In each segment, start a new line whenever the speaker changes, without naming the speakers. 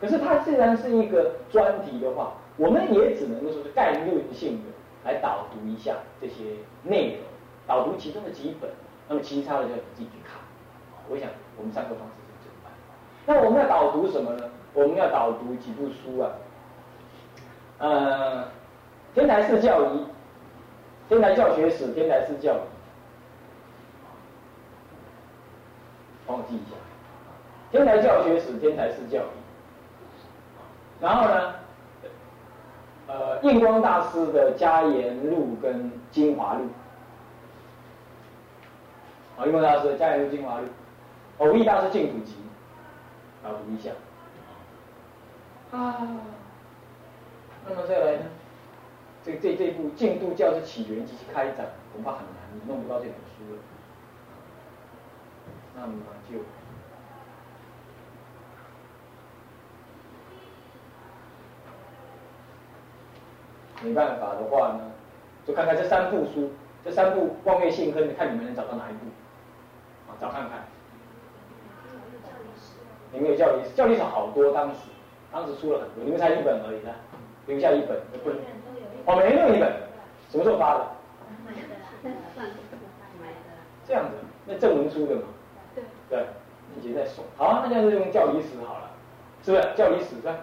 可是它既然是一个专题的话，我们也只能够说是概论性的来导读一下这些内容，导读其中的几本，那么其他的就你自己去看。我想我们上课方式是这样。那我们要导读什么呢？我们要导读几部书啊？呃，天台式教仪、天台教学史、天台式教仪，帮我记一下。天台教学史、天台式教仪。然后呢，呃，印光大师的《家言录》跟《精华录》，啊，印光大师的《家言录》《精华录》，偶益大师《净土集》，啊，读一下。啊，那么再来呢？这这这部《净度教之起源及其开展》，恐怕很难，你弄不到这本书了。那么就。没办法的话呢，就看看这三部书，这三部望月信亨，看你们能找到哪一部，啊，找看看。你们有教历史，教历史好多，当时当时出了很多，你们才一本而已呢，留下一本，不能。哦，每人都有一本，什么时候发的？这样子，那正文出的嘛？对。对，以前在送。好，那现在就用教历史好了，是不是？教历史是吧？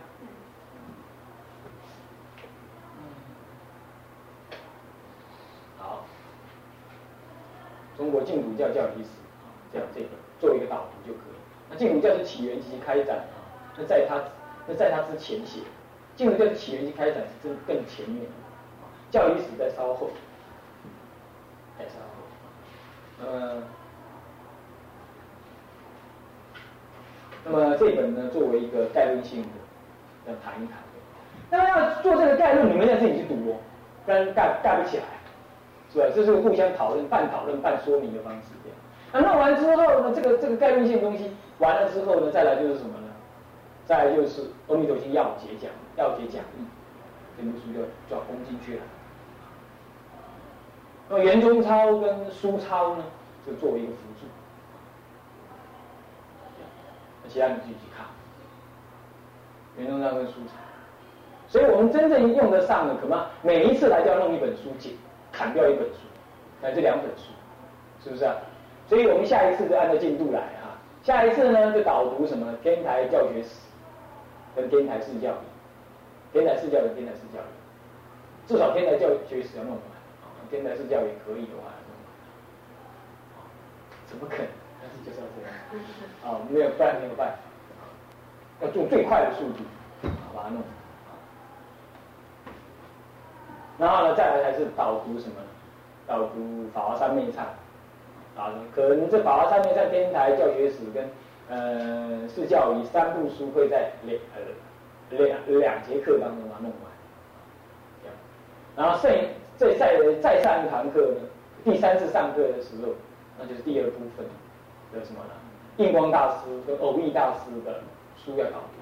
中国净土教教理史，这样这个做一个导读就可以。那净土教的起源及其开展啊，那在它那在它之前写，净土教的起源及开展是更更前面，教理史在稍后，在稍后。呃，那么这本呢，作为一个概论性的，要谈一谈。那么要做这个概论，你们要自己去读哦，不然盖盖不起来。对，这是互相讨论、半讨论、半说明的方式。那弄完之后呢，这个这个概念性东西完了之后呢，再来就是什么呢？再来就是《阿弥陀经要解讲》、《要解讲义》，这部书就就要攻进去了。那么圆中超跟苏超呢，就作为一个辅助。那其他你自己去看，圆中超跟苏超。所以我们真正用得上的，可能每一次来就要弄一本书解。砍掉一本书，来这两本书，是不是啊？所以我们下一次就按照进度来啊。下一次呢，就导读什么天台教学史跟天台式教育，天台式教育、天台式教育，至少天台教学史要弄完。天台式教育可以的话，怎么可能？但是就是要这样啊，没有办没有办法，要做最快的速度，把它弄。然后呢，再来才是导读什么？导读《法华三昧忏》啊，可能这《法华三昧忏》天台教学史跟呃释教仪三部书会在两呃两两节课当中把它弄完。然后剩再再再上一堂课呢，第三次上课的时候，那就是第二部分的什么呢？印光大师跟偶益大师的书要导读。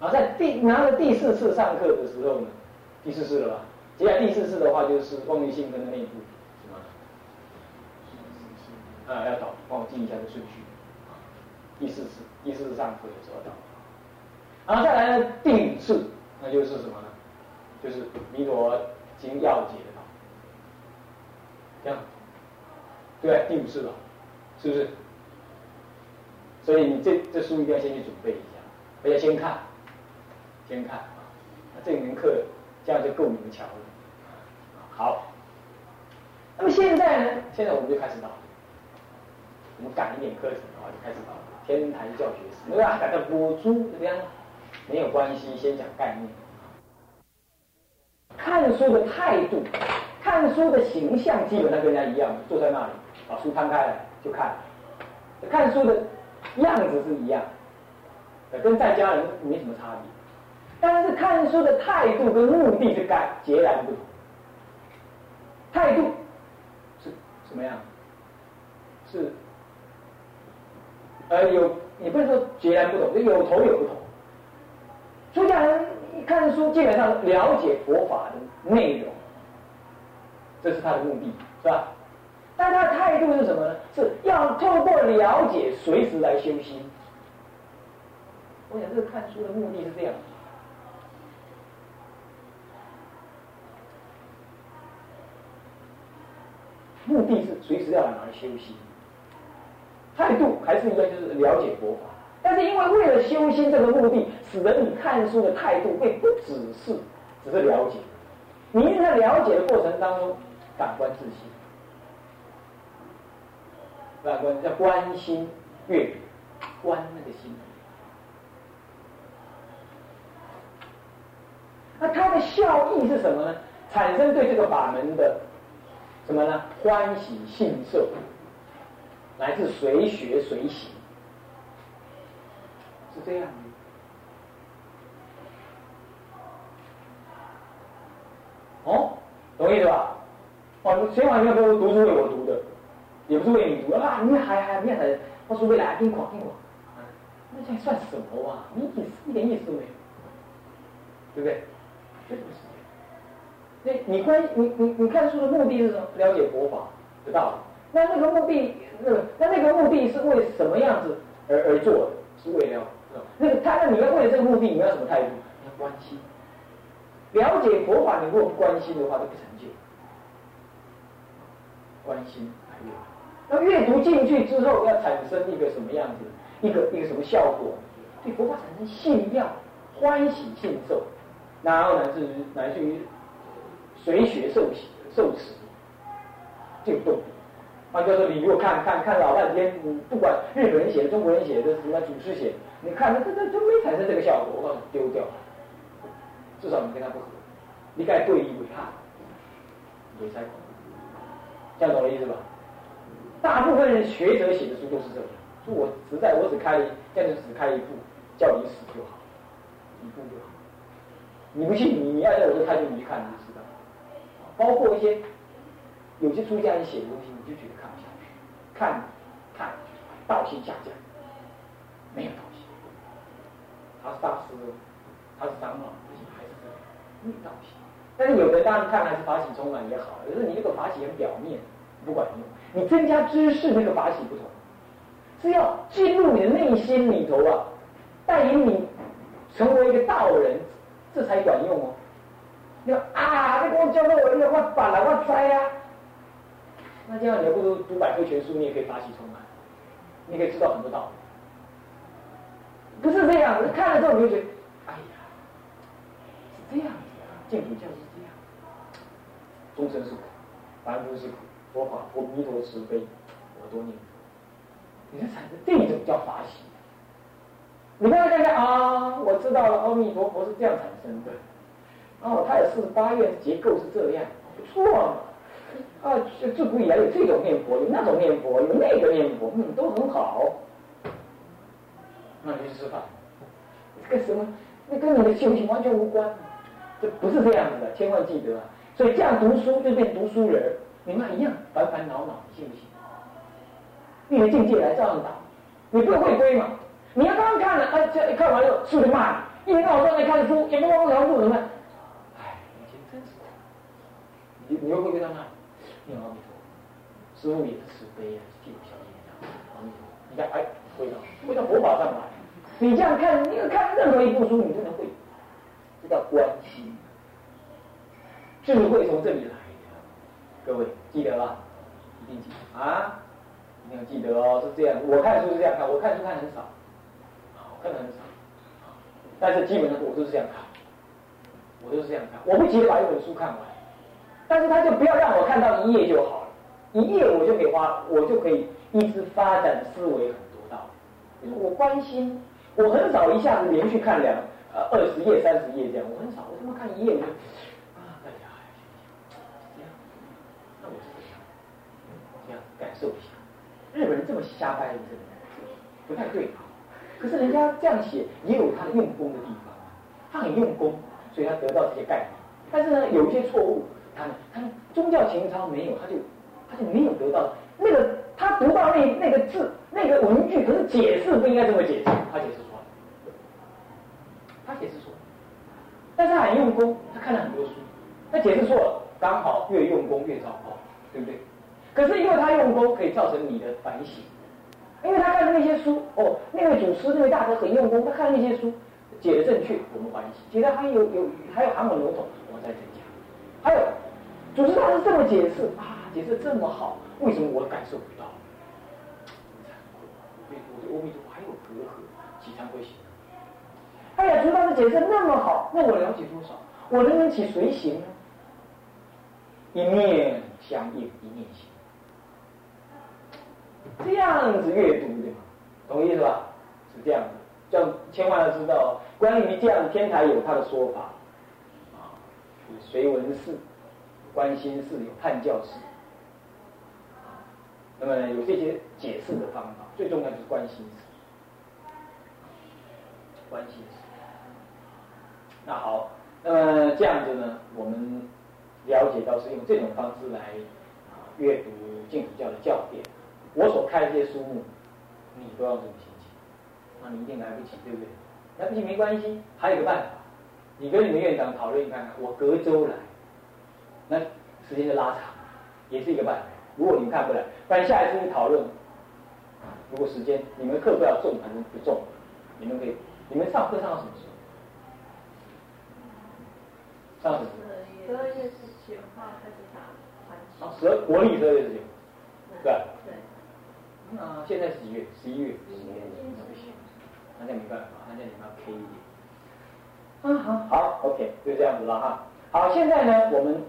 然后在第拿了第四次上课的时候呢，第四次了吧？接下来第四次的话就是望月性根的内部，是吗？啊，要倒，帮我记一下这顺序。第四次，第四次上课的时候导。然后再来呢，第五次，那就是什么呢？就是弥陀经要解的导。这样，对，第五次了，是不是？所以你这这书一定要先去准备一下，而且先看，先看啊，那这门课。这样就够你们瞧了。好，那么现在呢？现在我们就开始导。我们赶一点课程的话，就开始导天台教学史。对吧？赶到补珠这样没有关系，先讲概念。看书的态度，看书的形象，基本上跟人家一样，坐在那里把书摊开来就看。看书的样子是一样，跟在家人没什么差别。但是看书的态度跟目的是该截然不同。态度是什么样？是呃有，也不是说截然不同，就有头有不同。出家人看书基本上了解佛法的内容，这是他的目的，是吧？但他的态度是什么呢？是要透过了解，随时来修心。我想这个看书的目的是这样。目的是随时要来哪儿休息，态度还是一样，就是了解佛法。但是因为为了修心这个目的，使得你看书的态度会不只是只是了解，你在了解的过程当中，感官自信，感官叫关心阅读，关那个心。那它的效益是什么呢？产生对这个法门的。什么呢？欢喜信受，来自随学随行，是这样的。哦，懂意思吧？哦，千万不要说读书为我读的，也不是为你读啊！你还还你还，我说为了听广听广，那这算什么啊？你意思一点意思都没有，对不对？这不是。那你关你你你看书的目的是什么？了解佛法的道理。那那个目的，那那那个目的是为什么样子而而做的？是为了那个他那你要为了这个目的，你要什么态度？你要关心。了解佛法，你如果不关心的话，就不成就。关心还有，那阅读进去之后，要产生一个什么样子？一个一个什么效果？对佛法产生信仰、欢喜、信受，然后乃至于乃至于。随学受习受持，就动。啊，就说你如果看看看老半天，你不管日本人写的、中国人写的、什么祖师写的，你看那这这都没产生这个效果，我告诉你丢掉。至少你跟他不合，你该对立为他，你才这样懂我意思吧？大部分人学者写的书都是这样，说我实在我只开，这样就只开一部，叫你死就好，一部就好。你不信，你你要在我的态度你去看，你就知道。包括一些有些出家人写的东西，你就觉得看不下去，看看道心下降，没有道心。他是大师，他是长老，不行，还是，没有道心。但是有的当然看还是法喜充满也好，可是你这个法喜很表面，不管用。你增加知识，那个法喜不同，是要进入你的内心里头啊，带领你成为一个道人，这才管用哦。你说啊，你给我教到我，你我板了，我栽呀。那这样你还不如读百科全书，你也可以发起充满，你可以知道很多道理。不是这样，看了之后你就觉得，哎呀，是这样子啊，净土教是这样，终身是苦，凡夫是苦，佛法佛弥陀慈悲，我多念佛。你看产生这种叫法喜。你不要看看啊，我知道了，阿弥陀佛是这样产生的。哦，他也是八愿结构是这样，不错嘛。啊，自古以来有这种念佛，有那种念佛，有那个念佛，嗯，都很好。那你去吃饭，这个什么？那跟你的修行完全无关，这不是这样子的，千万记得啊。所以这样读书就变读书人，你们一样烦烦恼恼，信不信？你的境界来照样打，你不会归嘛？你要刚看了，啊，这看完了，书就骂你，一天到晚在看书，也不光聊路，怎么。你你又会跟他骂，念阿弥陀，师傅也是慈悲啊，替我消业障。阿弥陀，你看，哎，回到回到佛法上来，你这样看，你看任何一部书，你都能会，这叫关心。智慧从这里来的，各位记得吧？一定记得啊，一定要记得哦，是这样。我看书是这样看，我看书看很少，我看的很少，但是基本上我都是这样看，我都是这样看，我不急着把一本书看完。但是他就不要让我看到一页就好了，一页我就可以花，我就可以一直发展思维很多道。我关心，我很少一下子连续看两呃二十页、三十页这样，我很少，我他妈看一页我就啊，大家，那我这样，这样感受一下，日本人这么瞎掰，这个不太对啊。可是人家这样写也有他的用功的地方，他很用功，所以他得到这些概念。但是呢，有一些错误。他他宗教情操没有，他就他就没有得到那个他读到那那个字那个文句，可是解释不应该这么解释，他解释错了，他解释错了，但是他很用功，他看了很多书，他解释错了，刚好越用功越糟糕，对不对？可是因为他用功，可以造成你的反省，因为他看的那些书，哦，那位祖师那位大德很用功，他看的那些书解的正确，我们欢喜；解的还有有还有含混笼统，我再增加。还有祖师大师这么解释啊，解释这么好，为什么我感受不到？我我阿弥陀佛还有隔阂，几常会行？哎呀，祖师大师解释那么好，那我了解多少？我能不能起随行呢？一面相应，一面行。这样子阅读的，懂意思吧？是这样子，叫千万要知道，关于这样天台有他的说法，啊，随文寺、关心寺有判教寺，那么有这些解释的方法，最重要就是关心寺，观心寺。那好，那么这样子呢，我们了解到是用这种方式来阅读净土教的教典。我所开这些书目，你都要这么心情，那你一定来不及，对不对？来不及没关系，还有个办法，你跟你们院长讨论看看，我隔周来，时间就拉长，也是一个办法。如果你们看不来，不然下一次讨论，如果时间你们课不要重还是不重，你们可以，你们上课上到什么时
候？上什么？十二月十九号开始打。传奇。啊，十
二国历十二月十九，
对。
对。那现在是几月？十一月。十一月。那不行，那这没办法，那这你们要 K 一点。啊好，好，OK，就这样子了哈。好，现在呢，我们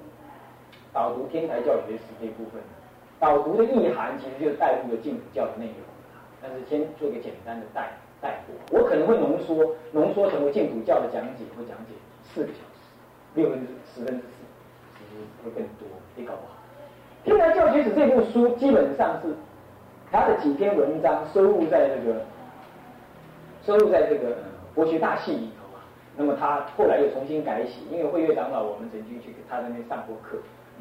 导读天台教学史这部分，导读的意涵其实就是带入了净土教的内容，但是先做个简单的带带过。我可能会浓缩浓缩成为净土教的讲解或讲解四个小时，六分之十分之四，其实会更多，也搞不好。天台教学史这部书基本上是。他的几篇文章收录在那个，收录在这个国学大系里头啊。那么他后来又重新改写，因为慧月长老我们曾经去他那边上过课，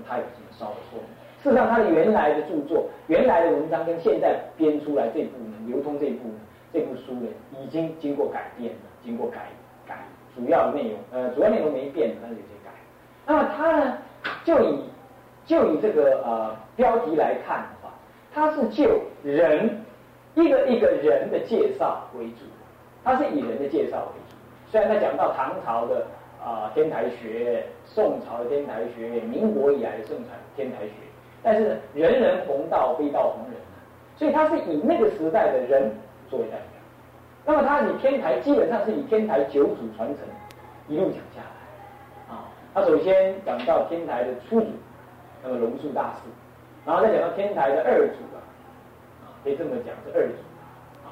他有什么稍微说明。事实上，他的原来的著作、原来的文章跟现在编出来这部呢，流通这部呢，这部书呢，已经经过改变了，经过改改，主要内容呃，主要内容没变，但是有些改。那么他呢，就以就以这个呃标题来看的话。他是就人一个一个人的介绍为主，他是以人的介绍为主。虽然他讲到唐朝的啊天台学、宋朝的天台学、民国以来的盛传天台学，但是人人弘道，非道弘人，所以他是以那个时代的人作为代表。那么他以天台基本上是以天台九祖传承一路讲下来啊。他首先讲到天台的初祖，那么龙树大师。然后再讲到天台的二祖啊，可以这么讲是二祖，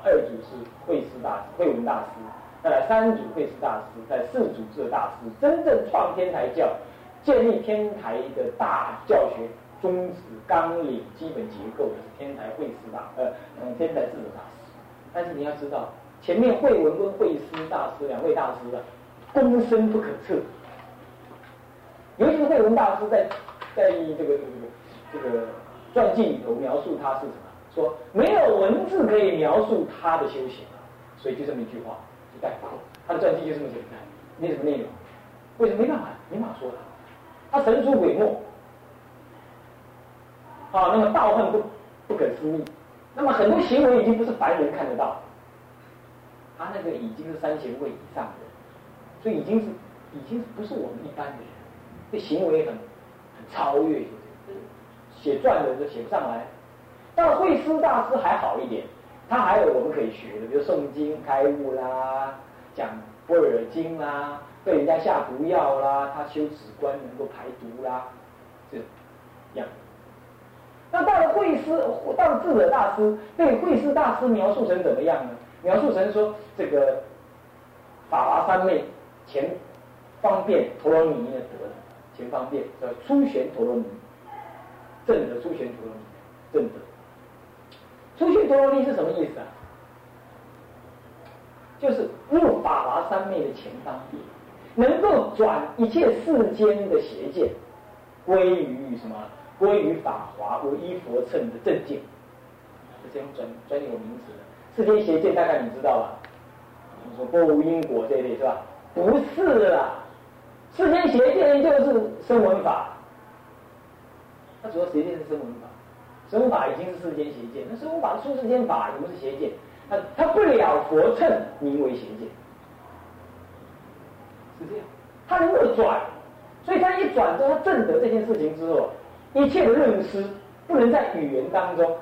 二祖是慧师大师、慧文大师，再来三祖慧师大师，在四祖智大师，真正创天台教、建立天台的大教学宗旨纲领、基本结构的是天台慧师大，呃，嗯，天台智者大师。但是你要知道，前面慧文跟慧师大师两位大师啊，功深不可测，尤其是慧文大师在在这个这个这个。传记里头描述他是什么？说没有文字可以描述他的修行所以就这么一句话就概括。他的传记就这么简单，没什么内容。为什么没办法？没办法说他，他神出鬼没。啊，那么道恨不不可思议，那么很多行为已经不是凡人看得到，他那个已经是三贤位以上的，所以已经是已经不是我们一般的人，这行为很很超越。写传的都写不上来，到慧师大师还好一点，他还有我们可以学的，比如诵经开悟啦，讲般若经啦，被人家下毒药啦，他修止观能够排毒啦，这样。那到了慧师，到了智者大师，被慧师大师描述成怎么样呢？描述成说这个法华三昧前方便陀罗尼的德，前方便叫初玄陀罗尼。正的出玄陀罗尼，正的出玄陀罗尼是什么意思啊？就是入法华三昧的前方便，能够转一切世间的邪见，归于什么？归于法华唯一佛乘的正见。这些专专有名词的世间邪见，大概你知道吧？你说波无因果这一类是吧？不是啦，世间邪见就是声闻法。它主要实践是声闻法，神武法已经是世间邪见，那神武法出世间法也不是邪见，他他不了佛乘，名为邪见，是这样，他能够转，所以他一转之后，它证得这件事情之后，一切的论师不能在语言当中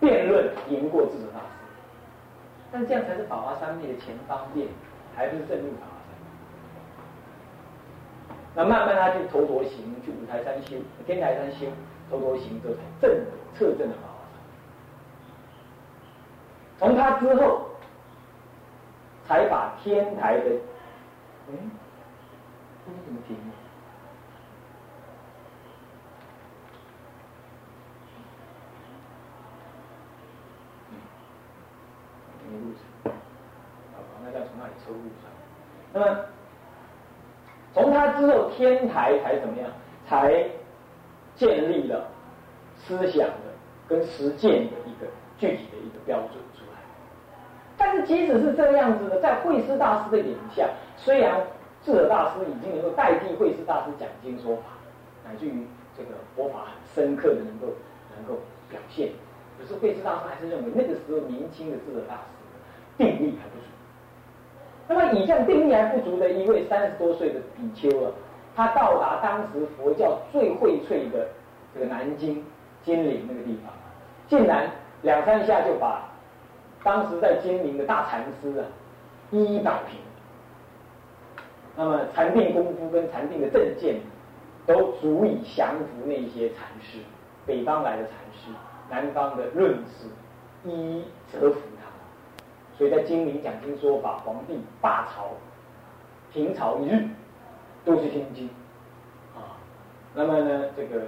辩论赢过智者大师，但这样才是法华三昧的前方便，还不是正入法华三昧。那慢慢他去头陀行，去五台山修，天台山修。多多行，这才正测证的法华三。从他之后，才把天台的，嗯，这是怎么停？没路程，好，那再从那里抽路程。那么，从他之后，天台才怎么样？才。建立了思想的跟实践的一个具体的一个标准出来。但是即使是这样子的，在慧师大师的眼下，虽然智者大师已经能够代替慧师大师讲经说法，乃至于这个佛法很深刻的能够能够表现，可是慧师大师还是认为那个时候年轻的智者大师定力还不足。那么以这样定力还不足的一位三十多岁的比丘啊。他到达当时佛教最荟萃的这个南京金陵那个地方，竟然两三下就把当时在金陵的大禅师啊一一摆平。那么禅定功夫跟禅定的正见都足以降服那些禅师，北方来的禅师，南方的论师一一折服他。所以在金陵讲经说法，皇帝罢朝，平朝一日。都是听经，啊，那么呢，这个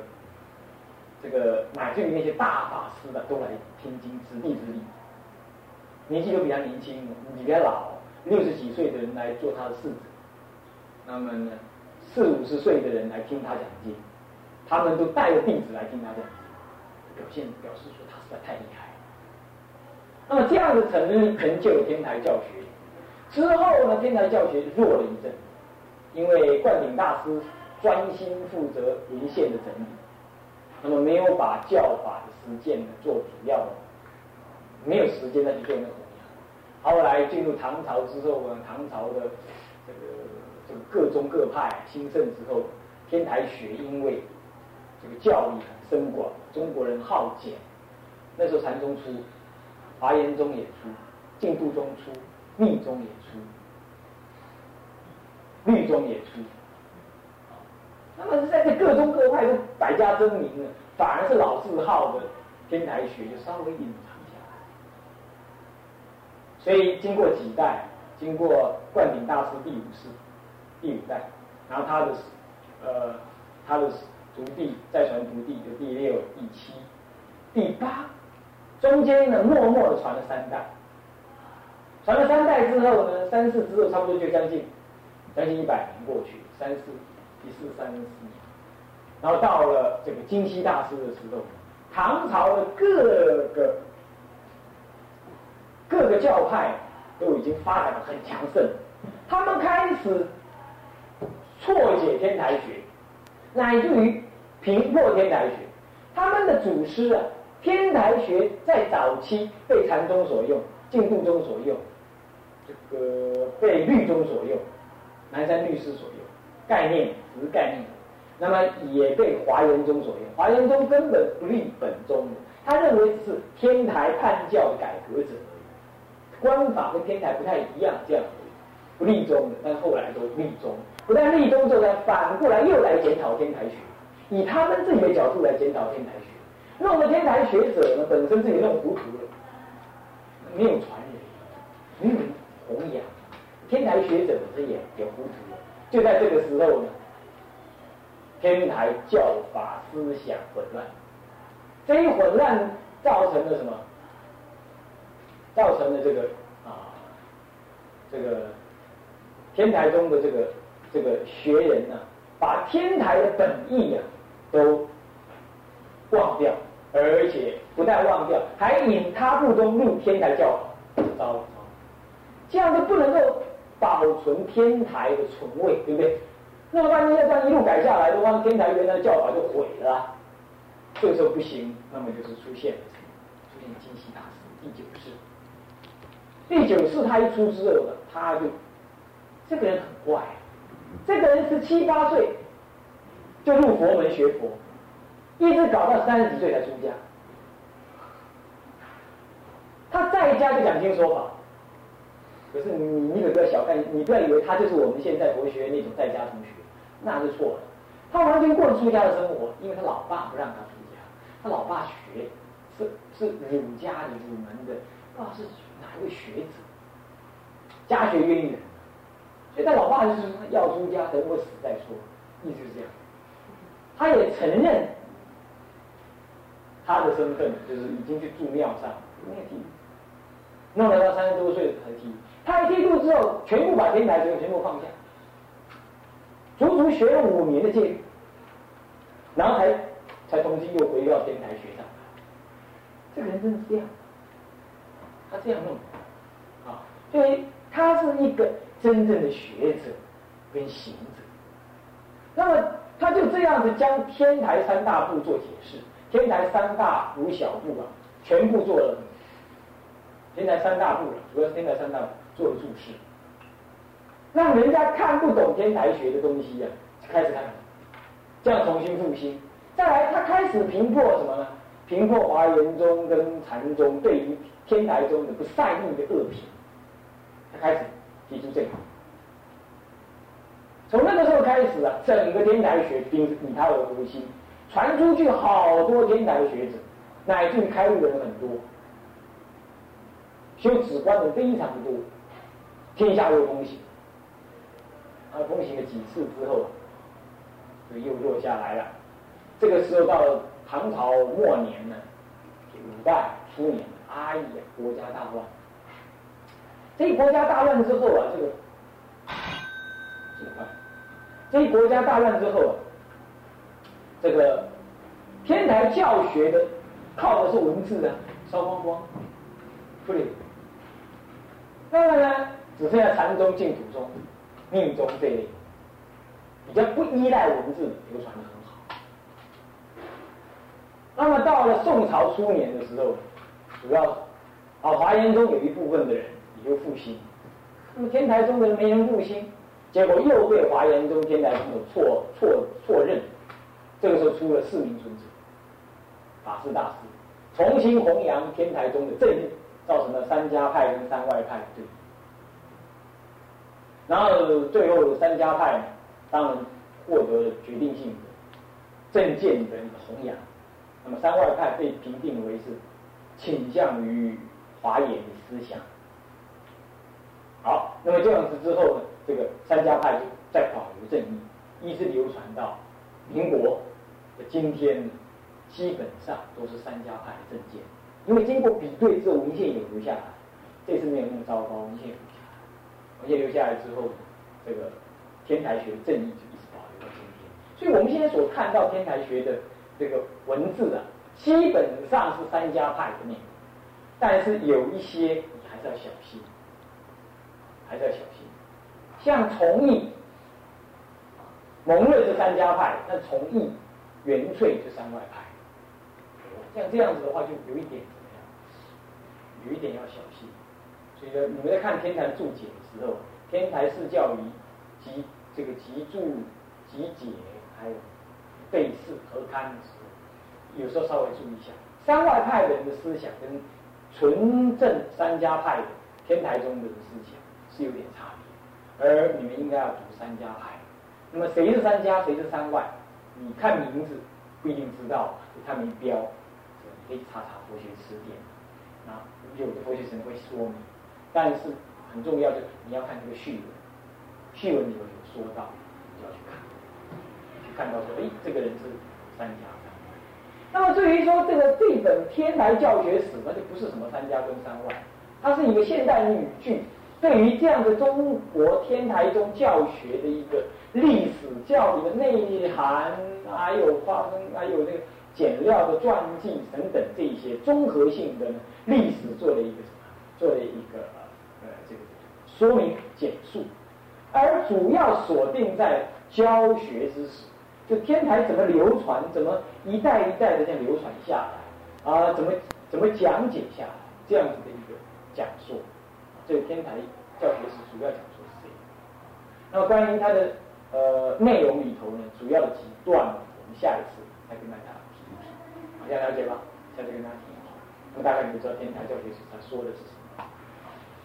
这个乃至于那些大法师的都来听经，子弟子礼，年纪都比他年轻，比他老，六十几岁的人来做他的侍者，那么呢，四五十岁的人来听他讲经，他们都带着弟子来听他讲经，表现表示说他实在太厉害。那么这样子成成就天台教学。之后呢，天台教学弱了一阵。因为灌顶大师专心负责文献的整理，那么没有把教法的实践呢做主要的，没有时间再去做那个。后来进入唐朝之后呢，唐朝的这个这个各宗各派兴盛之后，天台学因为这个教义很深广，中国人好简，那时候禅宗出，华严宗也出，净土宗出，密宗也出。绿中也出，那么在这各宗各派都百家争鸣了，反而是老字号的天台学就稍微隐藏下来。所以经过几代，经过灌顶大师第五世、第五代，然后他的呃他的徒弟再传徒弟的第六、第七、第八，中间呢默默的传了三代，传了三代之后呢，三世之后差不多就将近。将近一百年过去，三四第四三四年，然后到了这个金熙大师的时候，唐朝的各个各个教派都已经发展的很强盛，他们开始错解天台学，乃至于平破天台学。他们的祖师啊，天台学在早期被禅宗所用，净土宗所用，这个被律宗所用。南山律师所用概念只是概念，那么也被华严宗所用。华严宗根本不立本宗的，他认为是天台判教的改革者而已，官法跟天台不太一样，这样不立宗的。但后来都立宗，不但立宗之后呢，反过来又来检讨天台学，以他们自己的角度来检讨天台学，弄得天台学者呢本身自己弄糊涂了，没有传人，没有人弘扬。天台学者本身也也糊涂了，就在这个时候呢，天台教法思想混乱，这一混乱造成了什么？造成了这个啊，这个天台中的这个这个学人呢，把天台的本意啊都忘掉，而且不但忘掉，还引他不中入天台教法，糟了，这样就不能够。保存天台的存位，对不对？那么万一要这样一路改下来的话，天台原来的教法就毁了。这个时候不行，那么就是出现了出现金熙大师第九世。第九世他一出之后，他就这个人很怪，这个人十七八岁就入佛门学佛，一直搞到三十几岁才出家。他在家就讲经说法，可是你你可不要小看，你不要以为他就是我们现在佛学那种在家同学，那是错的。他完全过出家的生活，因为他老爸不让他出家，他老爸学是是儒家的儒门的，不知道是哪一位学者，家学渊源，所以他老爸就是要出家，等我死再说，意思是这样。他也承认他的身份，就是已经去住庙上，没有提。弄到他三十多岁才剃，他一剃度之后，全部把天台宗全部放下，足足学了五年的戒律，然后才才重新又回到天台学上。这个人真是这样，他这样弄，啊，所以他是一个真正的学者跟行者。那么他就这样子将天台三大部做解释，天台三大五小部啊，全部做了。天台三大部了，主要是天台三大部做了注释，让人家看不懂天台学的东西呀，开始看，这样重新复兴。再来，他开始评破什么呢？评破华严宗跟禅宗对于天台宗的不善意的恶评，他开始提出这个。从那个时候开始啊，整个天台学并以他为核心，传出去好多天台的学者，乃至于开悟的人很多。修止观的非常多，天下又风行，啊，风行了几次之后，就又落下来了。这个时候到了唐朝末年呢，五代初年，哎呀，国家大乱。这一国家大乱之后啊，这个，这一国家大乱之后啊，这个天台教学的靠的是文字啊，烧光光，对。那么呢，只剩下禅宗、净土宗、密宗这类，比较不依赖文字，流传的很好。那么到了宋朝初年的时候，主要啊华严宗有一部分的人也就复兴，那么天台宗的人没人复兴，结果又被华严宗、天台宗的错错错认，这个时候出了四名尊者，法师大师，重新弘扬天台宗的正义。造成了三家派跟三外派对立，然后最后三家派当然获得了决定性的政见的一个弘扬，那么三外派被评定为是倾向于华严的思想。好，那么这样子之后呢，这个三家派就再保留正义，一直流传到民国的今天，基本上都是三家派的政见。因为经过比对之后，文献也留下来，这次没有那么糟糕，文献留下来，文献留下来之后，这个天台学正义就一直保留到今天。所以我们现在所看到天台学的这个文字啊，基本上是三家派的内容，但是有一些你还是要小心，还是要小心。像崇义、蒙瑞是三家派，那崇义、元粹是三外派。像这样子的话，就有一点怎么样？有一点要小心。所以呢，你们在看天台注解的时候，天台是教于集这个集注、集解，还有背释合刊的时候，有时候稍微注意一下。三外派人的思想跟纯正三家派的天台中的思想是有点差别，而你们应该要读三家派。那么谁是三家，谁是三外？你看名字不一定知道，他没标。可以查查佛学词典，啊，有的佛学神会说明，但是很重要就你要看这个序文，序文里面有说到，就要去看，去看到说，哎，这个人是三家三外。那么至于说这个这本天台教学史，那就不是什么三家跟三外，它是一个现代语句，对于这样的中国天台宗教学的一个历史教理的内涵，还有发生，还有这个。简料的传记等等这一些综合性的历史做了一个什么？做了一个说明简述，而主要锁定在教学知识，就天台怎么流传，怎么一代一代的这样流传下来，啊，怎么怎么讲解下来，这样子的一个讲述，这个天台教学史主要讲述是。那么关于它的呃内容里头呢，主要的几段，我们下一次再跟大家提一提，大家了解吧？下次跟大家提一提，那么大概你就知道天台教学史他说的是什么。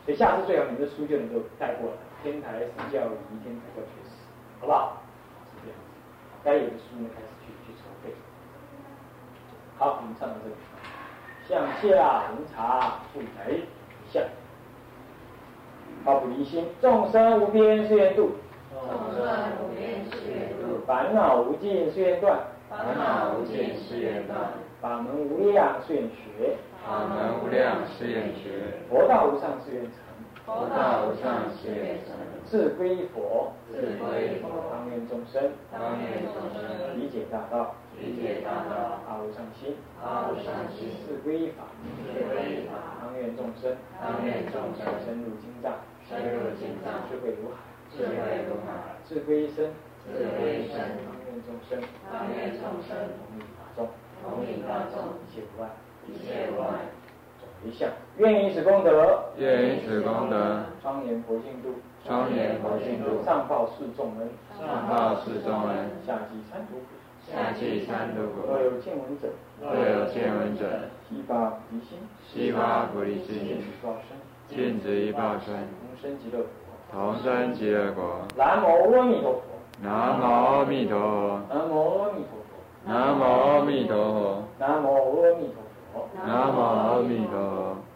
所以下次最好你的书就能够带过来，天台私教仪，天台教学史，好不好？是这样子。该有的书呢，开始去去筹备。好，我们唱到这里。向下红茶复来向，好不离心，众生无边誓愿度，
众生无边誓愿度，
烦恼无尽誓愿断，
烦恼无尽誓愿断，
法门无量誓愿学，
法门无量誓愿学，
佛道无上誓愿成，
佛道无上誓愿成，
自归佛，
自归佛，
当愿众生。
当愿众生。
理解大道，
理解大道，
阿无上心，
阿无上心，
自归法，
自归法，
当愿众生。
当愿众生。
深入经藏，
深入经藏，
智慧如海，
智慧如海，
自归身，
自归身，
当愿众生。
当愿众生。
同理大众，
同理大众，
一切无碍，
一切无碍，
总为相。愿以此功德，
愿以此功德，
庄严佛净土，
庄严佛净土，
上报四众恩，
上报四众恩，
下济三途苦。
下济三途苦若。
有见闻者，
若有见闻者，
悉发菩提心，
悉发菩提
尽
心，
此报身，
尽此一报身，
同生极乐国。
同生极乐国。
南无阿弥陀佛。
南无阿弥陀佛。
南无阿弥陀佛。
南无阿弥陀佛。
南无阿弥陀佛。
南无阿弥陀佛。